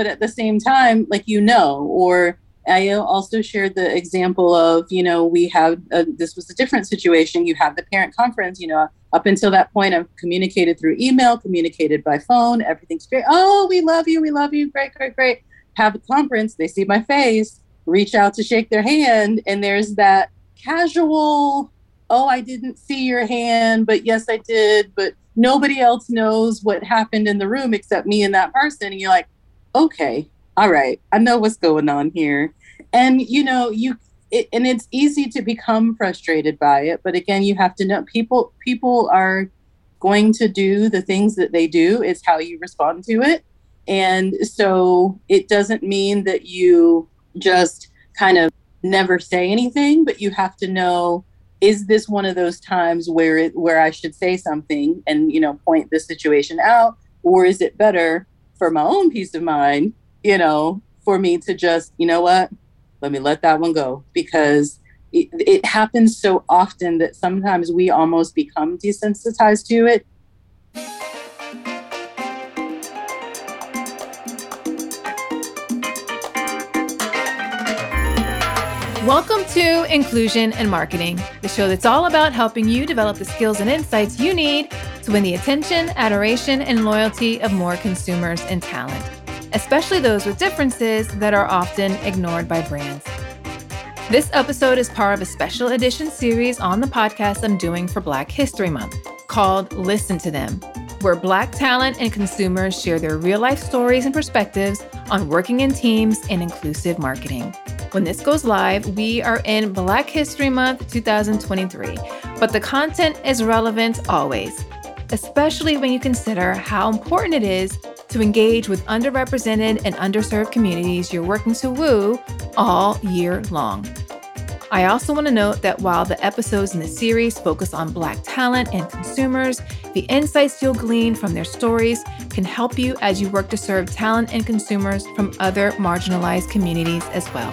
but at the same time, like you know, or I also shared the example of, you know, we have a, this was a different situation. You have the parent conference, you know, up until that point, I've communicated through email, communicated by phone, everything's great. Oh, we love you, we love you, great, great, great. Have a conference, they see my face, reach out to shake their hand, and there's that casual, oh, I didn't see your hand, but yes, I did, but nobody else knows what happened in the room except me and that person. And you're like, okay, all right, I know what's going on here. And you know, you it, and it's easy to become frustrated by it, but again, you have to know people people are going to do the things that they do. It's how you respond to it. And so it doesn't mean that you just kind of never say anything, but you have to know is this one of those times where it where I should say something and you know point the situation out or is it better for my own peace of mind you know for me to just you know what? Let me let that one go because it, it happens so often that sometimes we almost become desensitized to it Welcome to Inclusion and Marketing, the show that's all about helping you develop the skills and insights you need to win the attention, adoration, and loyalty of more consumers and talent, especially those with differences that are often ignored by brands. This episode is part of a special edition series on the podcast I'm doing for Black History Month called Listen to Them, where Black talent and consumers share their real life stories and perspectives on working in teams and inclusive marketing. When this goes live, we are in Black History Month 2023, but the content is relevant always, especially when you consider how important it is to engage with underrepresented and underserved communities you're working to woo all year long. I also want to note that while the episodes in the series focus on Black talent and consumers, the insights you'll glean from their stories can help you as you work to serve talent and consumers from other marginalized communities as well.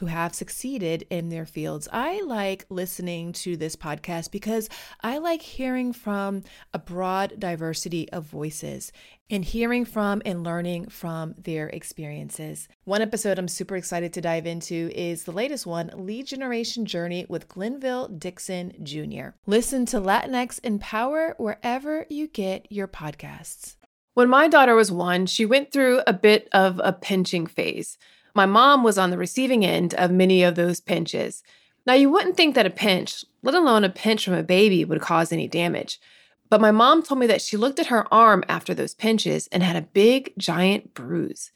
who have succeeded in their fields. I like listening to this podcast because I like hearing from a broad diversity of voices and hearing from and learning from their experiences. One episode I'm super excited to dive into is the latest one Lead Generation Journey with Glenville Dixon Jr. Listen to Latinx in Power wherever you get your podcasts. When my daughter was one, she went through a bit of a pinching phase. My mom was on the receiving end of many of those pinches. Now, you wouldn't think that a pinch, let alone a pinch from a baby, would cause any damage. But my mom told me that she looked at her arm after those pinches and had a big, giant bruise.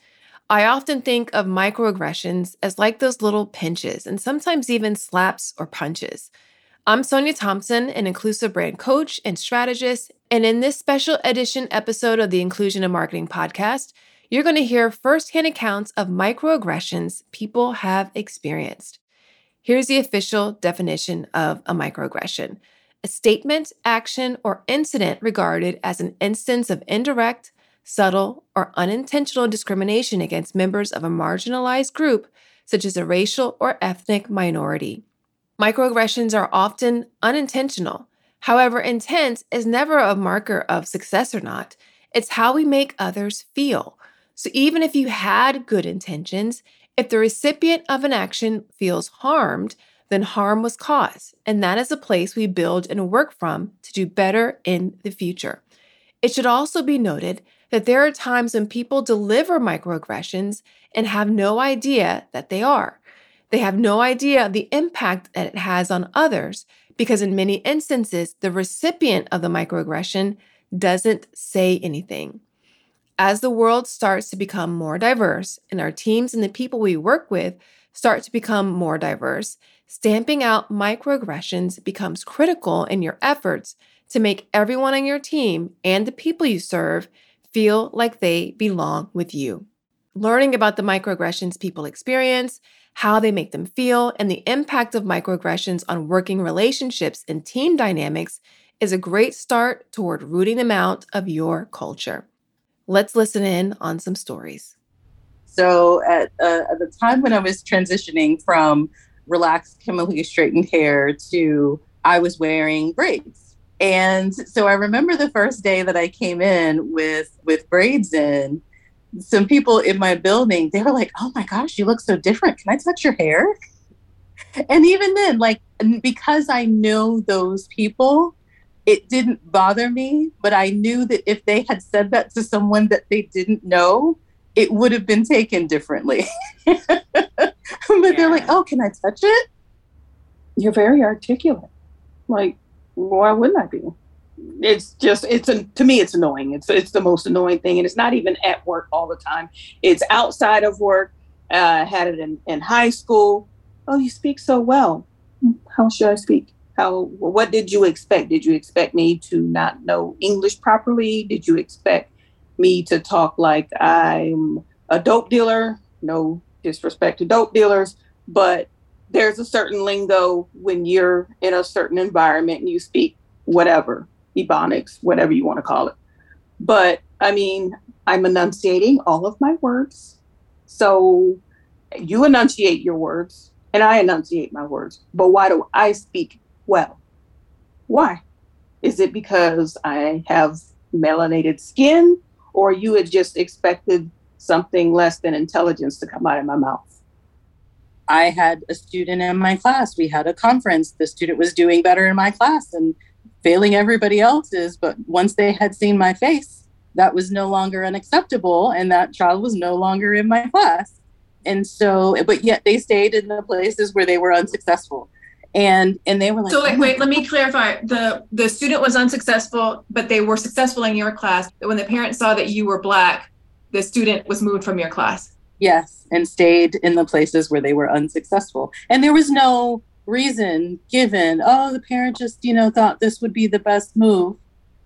I often think of microaggressions as like those little pinches and sometimes even slaps or punches. I'm Sonia Thompson, an inclusive brand coach and strategist, and in this special edition episode of the Inclusion and Marketing Podcast, you're going to hear firsthand accounts of microaggressions people have experienced. Here's the official definition of a microaggression a statement, action, or incident regarded as an instance of indirect, subtle, or unintentional discrimination against members of a marginalized group, such as a racial or ethnic minority. Microaggressions are often unintentional. However, intent is never a marker of success or not. It's how we make others feel. So even if you had good intentions, if the recipient of an action feels harmed, then harm was caused. And that is a place we build and work from to do better in the future. It should also be noted that there are times when people deliver microaggressions and have no idea that they are. They have no idea the impact that it has on others because, in many instances, the recipient of the microaggression doesn't say anything. As the world starts to become more diverse and our teams and the people we work with start to become more diverse, stamping out microaggressions becomes critical in your efforts to make everyone on your team and the people you serve feel like they belong with you. Learning about the microaggressions people experience, how they make them feel, and the impact of microaggressions on working relationships and team dynamics is a great start toward rooting them out of your culture. Let's listen in on some stories. So, at, uh, at the time when I was transitioning from relaxed, chemically straightened hair to I was wearing braids. And so I remember the first day that I came in with with braids in, some people in my building, they were like, "Oh my gosh, you look so different. Can I touch your hair?" And even then, like because I know those people, it didn't bother me, but I knew that if they had said that to someone that they didn't know, it would have been taken differently. but yeah. they're like, "Oh, can I touch it?" You're very articulate. Like, why wouldn't I be? it's just it's a, to me it's annoying it's it's the most annoying thing and it's not even at work all the time it's outside of work uh, had it in, in high school oh you speak so well how should i speak how what did you expect did you expect me to not know english properly did you expect me to talk like i'm a dope dealer no disrespect to dope dealers but there's a certain lingo when you're in a certain environment and you speak whatever ebonics, whatever you want to call it. But I mean, I'm enunciating all of my words. So you enunciate your words and I enunciate my words. But why do I speak well? Why? Is it because I have melanated skin or you had just expected something less than intelligence to come out of my mouth? I had a student in my class. We had a conference. The student was doing better in my class and failing everybody else's. But once they had seen my face, that was no longer unacceptable. And that child was no longer in my class. And so, but yet they stayed in the places where they were unsuccessful. And and they were like, so like, oh wait, let me clarify. The the student was unsuccessful, but they were successful in your class. But when the parents saw that you were black, the student was moved from your class. Yes, and stayed in the places where they were unsuccessful. And there was no reason given oh the parent just you know thought this would be the best move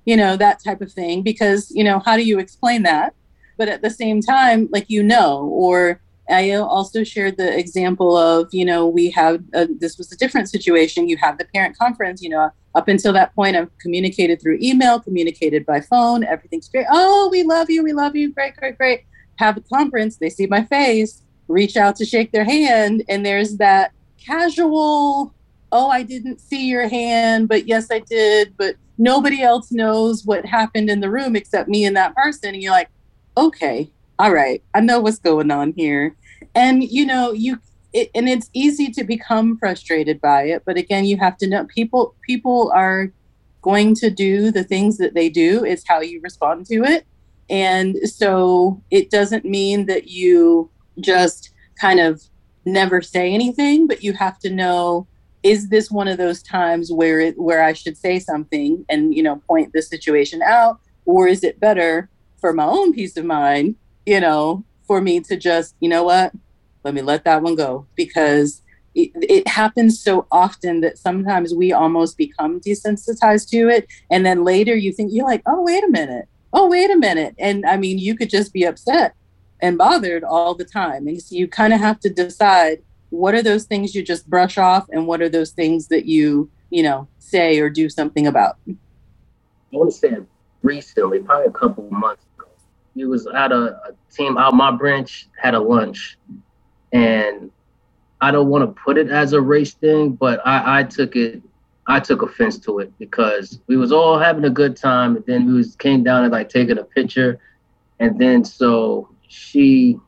you know that type of thing because you know how do you explain that but at the same time like you know or i also shared the example of you know we have a, this was a different situation. You have the parent conference you know up until that point i've communicated through email communicated by phone everything's great. Oh we love you we love you great great great. Have a conference they see my face reach out to shake their hand and there's that casual, oh, I didn't see your hand, but yes, I did, but nobody else knows what happened in the room except me and that person. And you're like, okay, all right, I know what's going on here. And, you know, you, it, and it's easy to become frustrated by it. But again, you have to know people, people are going to do the things that they do, it's how you respond to it. And so it doesn't mean that you just kind of never say anything, but you have to know is this one of those times where it where I should say something and you know point the situation out or is it better for my own peace of mind, you know, for me to just, you know what? Let me let that one go because it, it, happens so often that sometimes we almost become desensitized to it and then later you think you're like, "Oh, wait a minute. Oh, wait a minute." And I mean, you could just be upset and bothered all the time. And so you kind of have to decide what are those things you just brush off and what are those things that you, you know, say or do something about. I want to say recently, probably a couple months we was at a, a team out my branch had a lunch and I don't want to put it as a race thing, but I, I took it I took offense to it because we was all having a good time and then we was came down and like taking a picture and then so she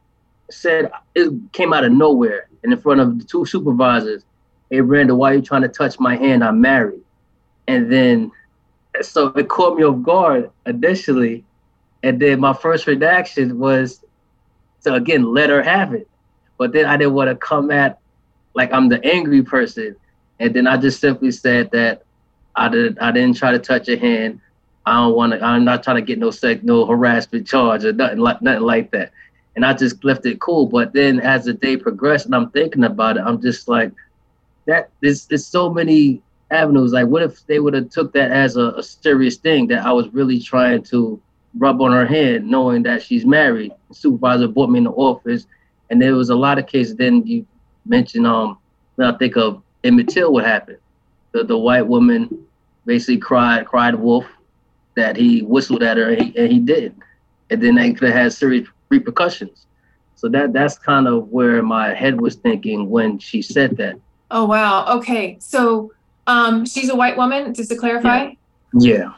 said it came out of nowhere and in front of the two supervisors. Hey, Brandon, why are you trying to touch my hand? I'm married. And then, so it caught me off guard initially. And then my first reaction was to again let her have it. But then I didn't want to come at like I'm the angry person. And then I just simply said that I didn't I didn't try to touch her hand. I don't want to. I'm not trying to get no sex, no harassment charge or nothing like nothing like that. And I just left it cool. But then as the day progressed, and I'm thinking about it, I'm just like, that. There's there's so many avenues. Like, what if they would have took that as a, a serious thing that I was really trying to rub on her hand, knowing that she's married. The supervisor brought me in the office, and there was a lot of cases. Then you mentioned, um, I think of Emmett Till, what happened. The, the white woman basically cried, cried wolf, that he whistled at her, and he, and he did. And then that could have had serious repercussions. So that that's kind of where my head was thinking when she said that. Oh wow. Okay. So um she's a white woman, just to clarify? Yeah. yeah.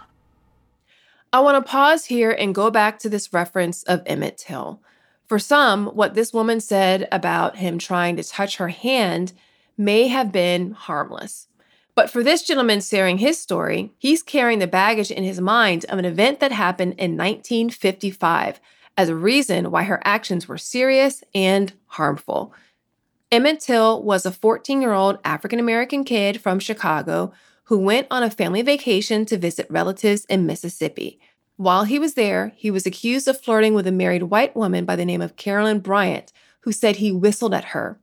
I want to pause here and go back to this reference of Emmett Till. For some, what this woman said about him trying to touch her hand may have been harmless. But for this gentleman sharing his story, he's carrying the baggage in his mind of an event that happened in 1955 as a reason why her actions were serious and harmful. Emmett Till was a 14 year old African American kid from Chicago who went on a family vacation to visit relatives in Mississippi. While he was there, he was accused of flirting with a married white woman by the name of Carolyn Bryant, who said he whistled at her.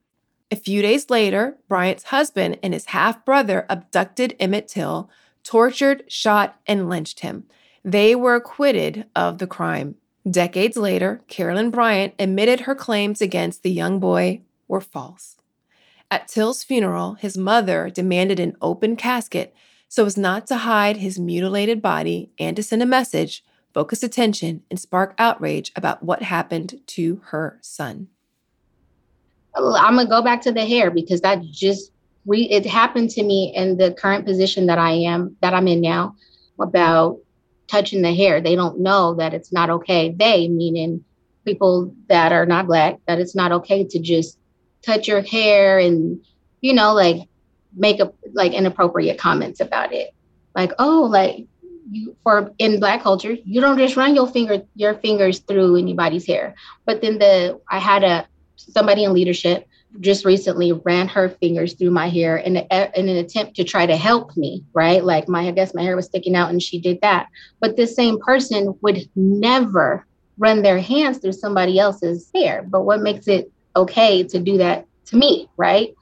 A few days later, Bryant's husband and his half brother abducted Emmett Till, tortured, shot, and lynched him. They were acquitted of the crime. Decades later, Carolyn Bryant admitted her claims against the young boy were false. At Till's funeral, his mother demanded an open casket so as not to hide his mutilated body and to send a message, focus attention, and spark outrage about what happened to her son. I'm gonna go back to the hair because that just re- it happened to me in the current position that I am that I'm in now about touching the hair. They don't know that it's not okay. They, meaning people that are not black, that it's not okay to just touch your hair and, you know, like make a like inappropriate comments about it. Like, oh, like you for in black culture, you don't just run your finger your fingers through anybody's hair. But then the I had a somebody in leadership just recently ran her fingers through my hair in, a, in an attempt to try to help me, right? Like my, I guess my hair was sticking out and she did that. But this same person would never run their hands through somebody else's hair. But what makes it okay to do that to me, right?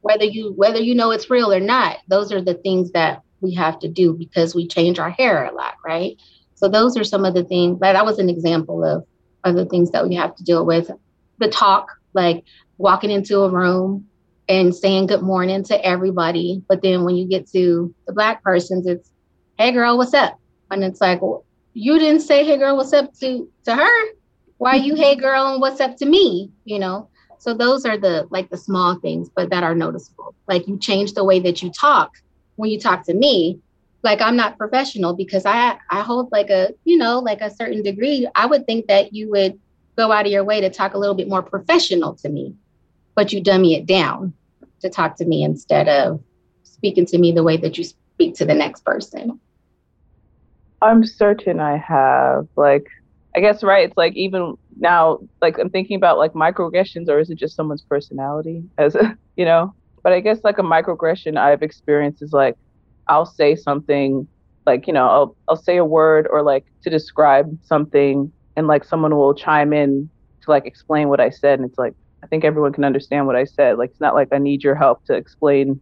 Whether you whether you know it's real or not, those are the things that we have to do because we change our hair a lot, right? So those are some of the things. But that was an example of other things that we have to deal with. The talk, like walking into a room and saying good morning to everybody. But then when you get to the black persons, it's, hey girl, what's up? And it's like, well, you didn't say hey girl, what's up to to her. Why you hey girl and what's up to me? You know. So those are the like the small things, but that are noticeable. Like you change the way that you talk when you talk to me. Like I'm not professional because I I hold like a you know like a certain degree. I would think that you would go out of your way to talk a little bit more professional to me but you dummy it down to talk to me instead of speaking to me the way that you speak to the next person. I'm certain I have. Like, I guess, right. It's like even now, like I'm thinking about like microaggressions, or is it just someone's personality as a, you know? But I guess like a microaggression I've experienced is like I'll say something like, you know, I'll, I'll say a word or like to describe something and like someone will chime in to like explain what I said. And it's like, I think everyone can understand what I said. Like it's not like I need your help to explain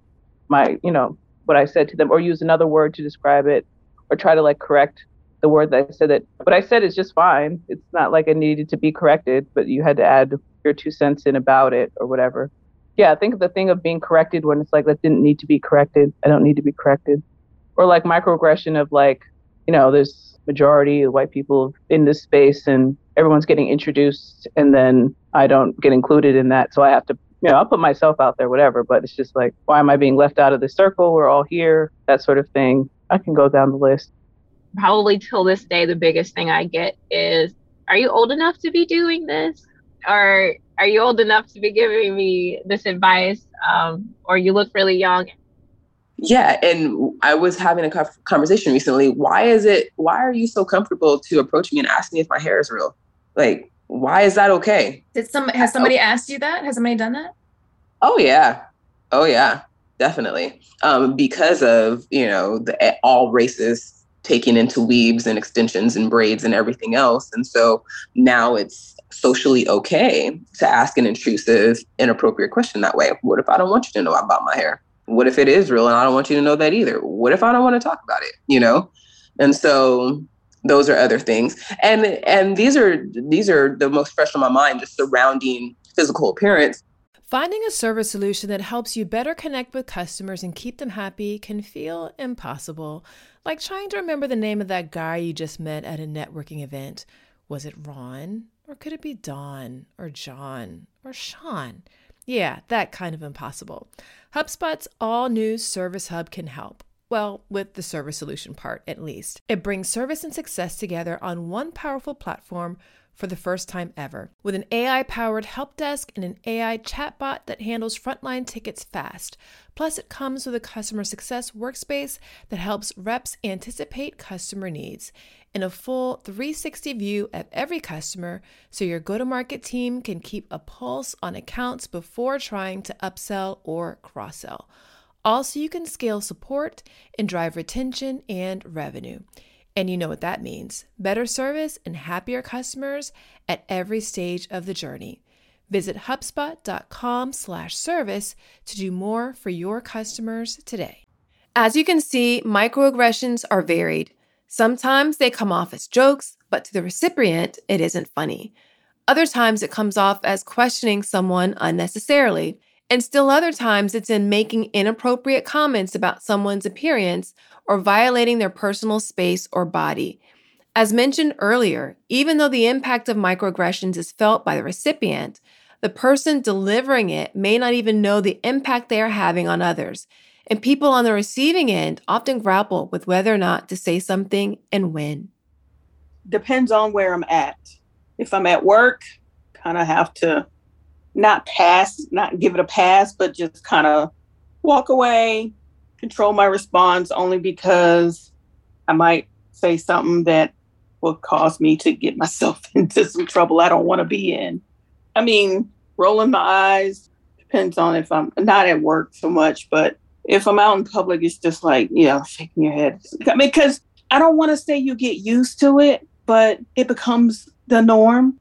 my, you know, what I said to them or use another word to describe it or try to like correct the word that I said that what I said is just fine. It's not like I needed to be corrected, but you had to add your two cents in about it or whatever. Yeah, think of the thing of being corrected when it's like that didn't need to be corrected. I don't need to be corrected. Or like microaggression of like, you know, there's majority of white people in this space and everyone's getting introduced and then I don't get included in that. So I have to, you know, I'll put myself out there, whatever, but it's just like, why am I being left out of the circle? We're all here, that sort of thing. I can go down the list. Probably till this day, the biggest thing I get is, are you old enough to be doing this? Or are you old enough to be giving me this advice? Um, or you look really young? Yeah and i was having a conversation recently. Why is it why are you so comfortable to approach me and ask me if my hair is real? Like why is that okay? Did some has somebody asked you that? Has somebody done that? Oh yeah. Oh yeah. Definitely. Um because of you know the all races taking into weaves and extensions and braids and everything else and so now it's socially okay to ask an intrusive inappropriate question that way what if i don't want you to know about my hair what if it is real and I don't want you to know that either? What if I don't want to talk about it? You know? And so those are other things and and these are these are the most fresh on my mind just surrounding physical appearance Finding a service solution that helps you better connect with customers and keep them happy can feel impossible, like trying to remember the name of that guy you just met at a networking event. Was it Ron? Or could it be Don? Or John? Or Sean? Yeah, that kind of impossible. HubSpot's all new Service Hub can help. Well, with the service solution part at least. It brings service and success together on one powerful platform for the first time ever, with an AI powered help desk and an AI chatbot that handles frontline tickets fast. Plus, it comes with a customer success workspace that helps reps anticipate customer needs and a full 360 view of every customer so your go to market team can keep a pulse on accounts before trying to upsell or cross sell. Also, you can scale support and drive retention and revenue. And you know what that means better service and happier customers at every stage of the journey. Visit HubSpot.com slash service to do more for your customers today. As you can see, microaggressions are varied. Sometimes they come off as jokes, but to the recipient, it isn't funny. Other times it comes off as questioning someone unnecessarily. And still other times it's in making inappropriate comments about someone's appearance or violating their personal space or body. As mentioned earlier, even though the impact of microaggressions is felt by the recipient, the person delivering it may not even know the impact they are having on others. And people on the receiving end often grapple with whether or not to say something and when. Depends on where I'm at. If I'm at work, kind of have to not pass, not give it a pass, but just kind of walk away, control my response only because I might say something that will cause me to get myself into some trouble I don't want to be in. I mean, rolling my eyes depends on if I'm not at work so much, but if I'm out in public, it's just like, you know, shaking your head. I mean, because I don't want to say you get used to it, but it becomes the norm,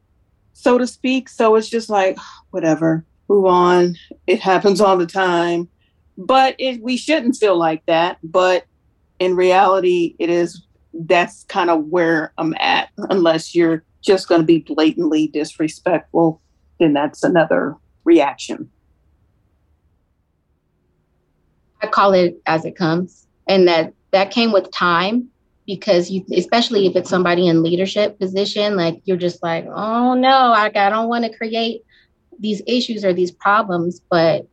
so to speak. So it's just like, whatever, move on. It happens all the time but it, we shouldn't feel like that. But in reality, it is that's kind of where I'm at. Unless you're just going to be blatantly disrespectful, then that's another reaction. I call it as it comes, and that that came with time because you, especially if it's somebody in leadership position, like you're just like, oh no, I don't want to create these issues or these problems, but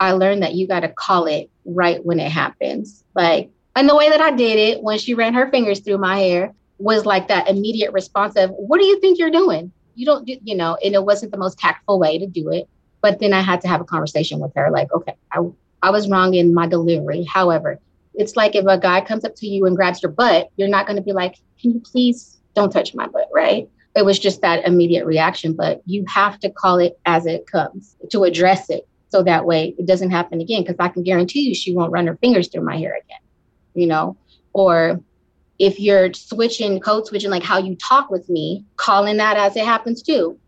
I learned that you got to call it right when it happens. Like, and the way that I did it when she ran her fingers through my hair was like that immediate response of, What do you think you're doing? You don't do, you know, and it wasn't the most tactful way to do it. But then I had to have a conversation with her like, okay, I, I was wrong in my delivery. However, it's like if a guy comes up to you and grabs your butt, you're not going to be like, Can you please don't touch my butt, right? It was just that immediate reaction, but you have to call it as it comes to address it so that way it doesn't happen again because i can guarantee you she won't run her fingers through my hair again you know? Or if you're switching code switching like how you talk with me calling that as it happens too.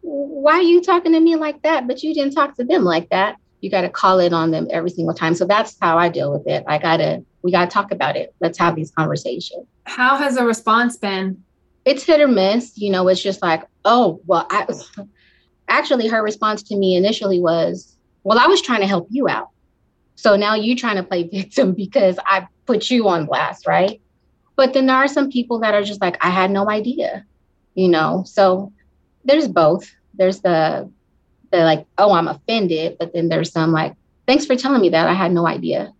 Why are you talking to me like that? But you didn't talk to them like that you got to call it on them every single time so that's how i deal with it i gotta we gotta talk about it let's have these conversations how has the response been it's hit or miss you know it's just like oh well i actually her response to me initially was well, I was trying to help you out. So now you're trying to play victim because I put you on blast, right? But then there are some people that are just like, I had no idea, you know? So there's both. There's the, the like, oh, I'm offended. But then there's some like, thanks for telling me that. I had no idea.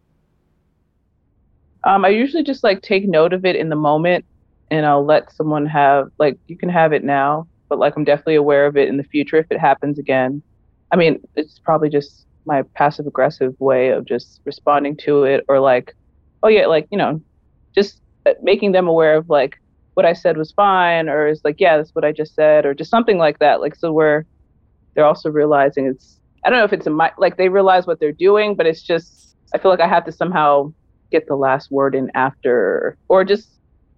Um, I usually just like take note of it in the moment and I'll let someone have, like, you can have it now, but like I'm definitely aware of it in the future if it happens again. I mean, it's probably just my passive aggressive way of just responding to it or like, oh yeah, like, you know, just uh, making them aware of like what I said was fine or is like, yeah, that's what I just said or just something like that. Like, so where they're also realizing it's, I don't know if it's a, my, like they realize what they're doing, but it's just, I feel like I have to somehow get the last word in after or just,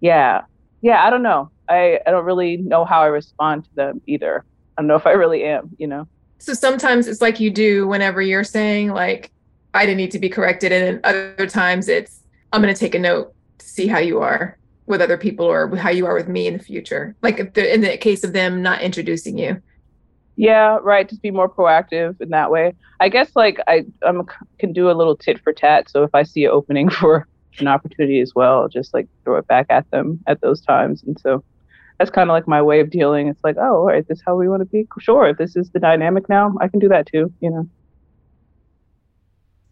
yeah, yeah, I don't know. I, I don't really know how I respond to them either. I don't know if I really am, you know? So sometimes it's like you do whenever you're saying like I didn't need to be corrected, and other times it's I'm going to take a note to see how you are with other people or how you are with me in the future like in the case of them not introducing you yeah right just be more proactive in that way. I guess like i can do a little tit for tat so if i see an opening for an opportunity as well just like throw it back at them at those times and so that's kind of like my way of dealing. It's like oh right this is how we want to be. Sure if this is the dynamic now i can do that too you know.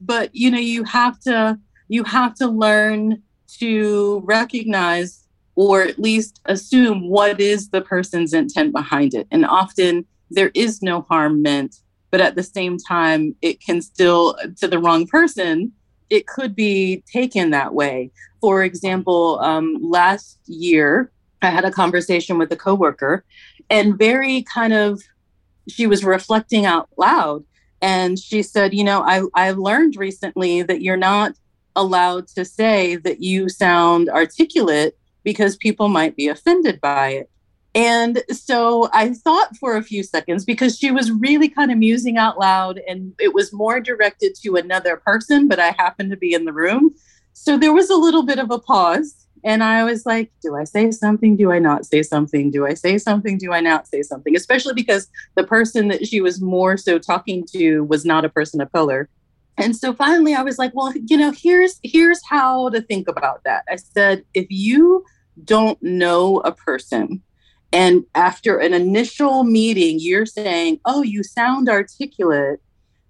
But you know you have to you have to learn to recognize or at least assume what is the person's intent behind it and often there is no harm meant but at the same time it can still to the wrong person it could be taken that way. For example um, last year i had a conversation with a coworker and very kind of she was reflecting out loud and she said you know i i learned recently that you're not allowed to say that you sound articulate because people might be offended by it and so I thought for a few seconds because she was really kind of musing out loud and it was more directed to another person, but I happened to be in the room. So there was a little bit of a pause. And I was like, do I say something? Do I not say something? Do I say something? Do I not say something? Especially because the person that she was more so talking to was not a person of color. And so finally I was like, well, you know, here's here's how to think about that. I said, if you don't know a person and after an initial meeting, you're saying, oh, you sound articulate.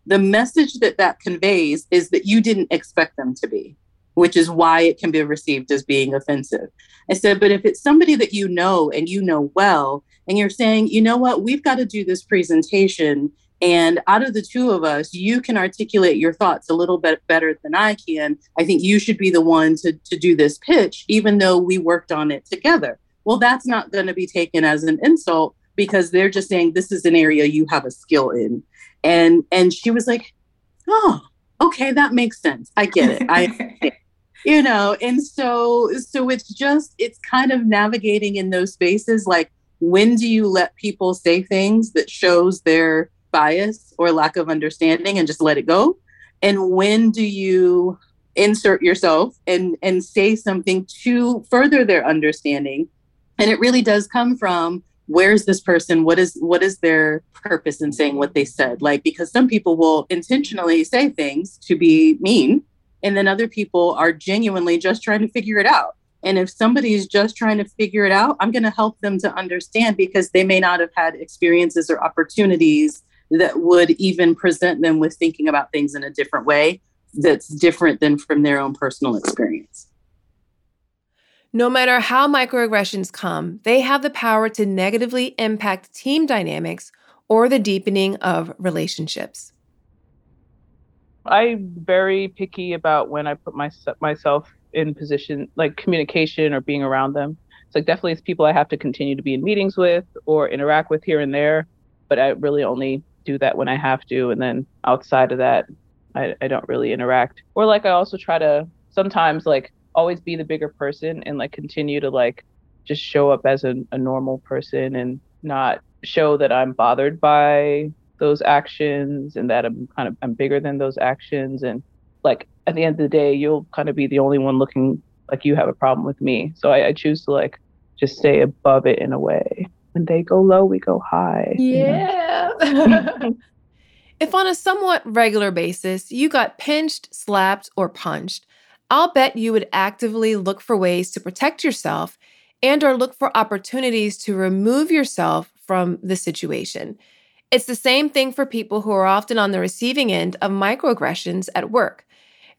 The message that that conveys is that you didn't expect them to be, which is why it can be received as being offensive. I said, but if it's somebody that you know and you know well, and you're saying, you know what, we've got to do this presentation. And out of the two of us, you can articulate your thoughts a little bit better than I can. I think you should be the one to, to do this pitch, even though we worked on it together well, that's not going to be taken as an insult because they're just saying this is an area you have a skill in. And and she was like, "Oh, okay, that makes sense. I get it. I you know, and so so it's just it's kind of navigating in those spaces like when do you let people say things that shows their bias or lack of understanding and just let it go? And when do you insert yourself and and say something to further their understanding and it really does come from where's this person? What is what is their purpose in saying what they said? Like because some people will intentionally say things to be mean and then other people are genuinely just trying to figure it out. And if somebody's just trying to figure it out i'm going to help them to understand because they may not have had experiences or opportunities that would even present them with thinking about things in a different way that's different than from their own personal experience no matter how microaggressions come, they have the power to negatively impact team dynamics or the deepening of relationships. I'm very picky about when I put my, myself in position, like communication or being around them. So definitely it's people I have to continue to be in meetings with or interact with here and there. But I really only do that when I have to. And then outside of that, I, I don't really interact. Or like I also try to sometimes like always be the bigger person and like continue to like just show up as a, a normal person and not show that I'm bothered by those actions and that I'm kind of I'm bigger than those actions and like at the end of the day you'll kind of be the only one looking like you have a problem with me. So I, I choose to like just stay above it in a way. When they go low, we go high. Yeah. You know? if on a somewhat regular basis you got pinched, slapped, or punched, I'll bet you would actively look for ways to protect yourself and or look for opportunities to remove yourself from the situation. It's the same thing for people who are often on the receiving end of microaggressions at work.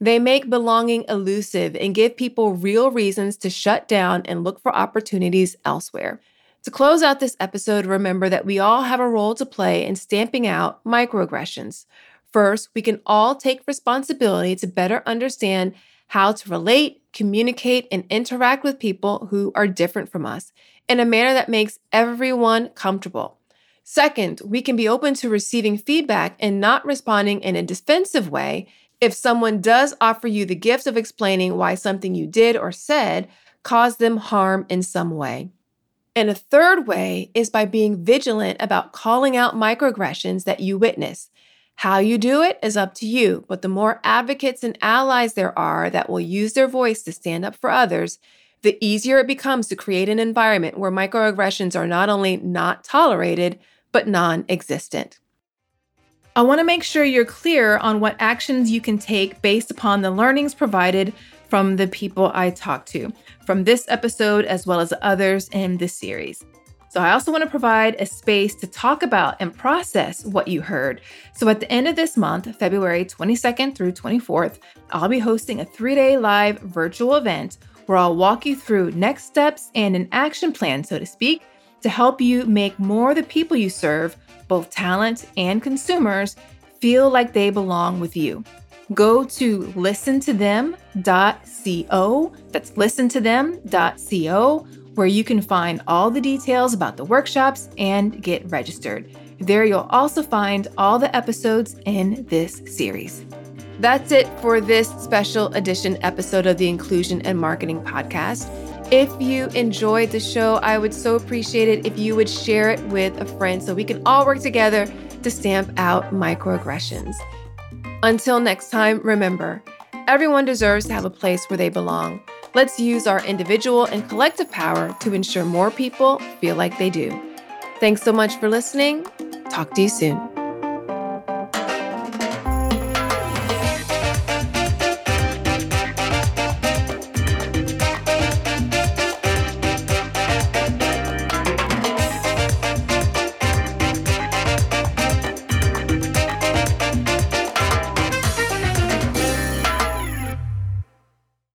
They make belonging elusive and give people real reasons to shut down and look for opportunities elsewhere. To close out this episode, remember that we all have a role to play in stamping out microaggressions. First, we can all take responsibility to better understand how to relate, communicate, and interact with people who are different from us in a manner that makes everyone comfortable. Second, we can be open to receiving feedback and not responding in a defensive way if someone does offer you the gift of explaining why something you did or said caused them harm in some way. And a third way is by being vigilant about calling out microaggressions that you witness how you do it is up to you, but the more advocates and allies there are that will use their voice to stand up for others, the easier it becomes to create an environment where microaggressions are not only not tolerated, but non existent. I want to make sure you're clear on what actions you can take based upon the learnings provided from the people I talked to, from this episode as well as others in this series. So, I also want to provide a space to talk about and process what you heard. So, at the end of this month, February 22nd through 24th, I'll be hosting a three day live virtual event where I'll walk you through next steps and an action plan, so to speak, to help you make more of the people you serve, both talent and consumers, feel like they belong with you. Go to listentothem.co. That's listentothem.co where you can find all the details about the workshops and get registered. There, you'll also find all the episodes in this series. That's it for this special edition episode of the Inclusion and Marketing Podcast. If you enjoyed the show, I would so appreciate it if you would share it with a friend so we can all work together to stamp out microaggressions. Until next time, remember everyone deserves to have a place where they belong. Let's use our individual and collective power to ensure more people feel like they do. Thanks so much for listening. Talk to you soon.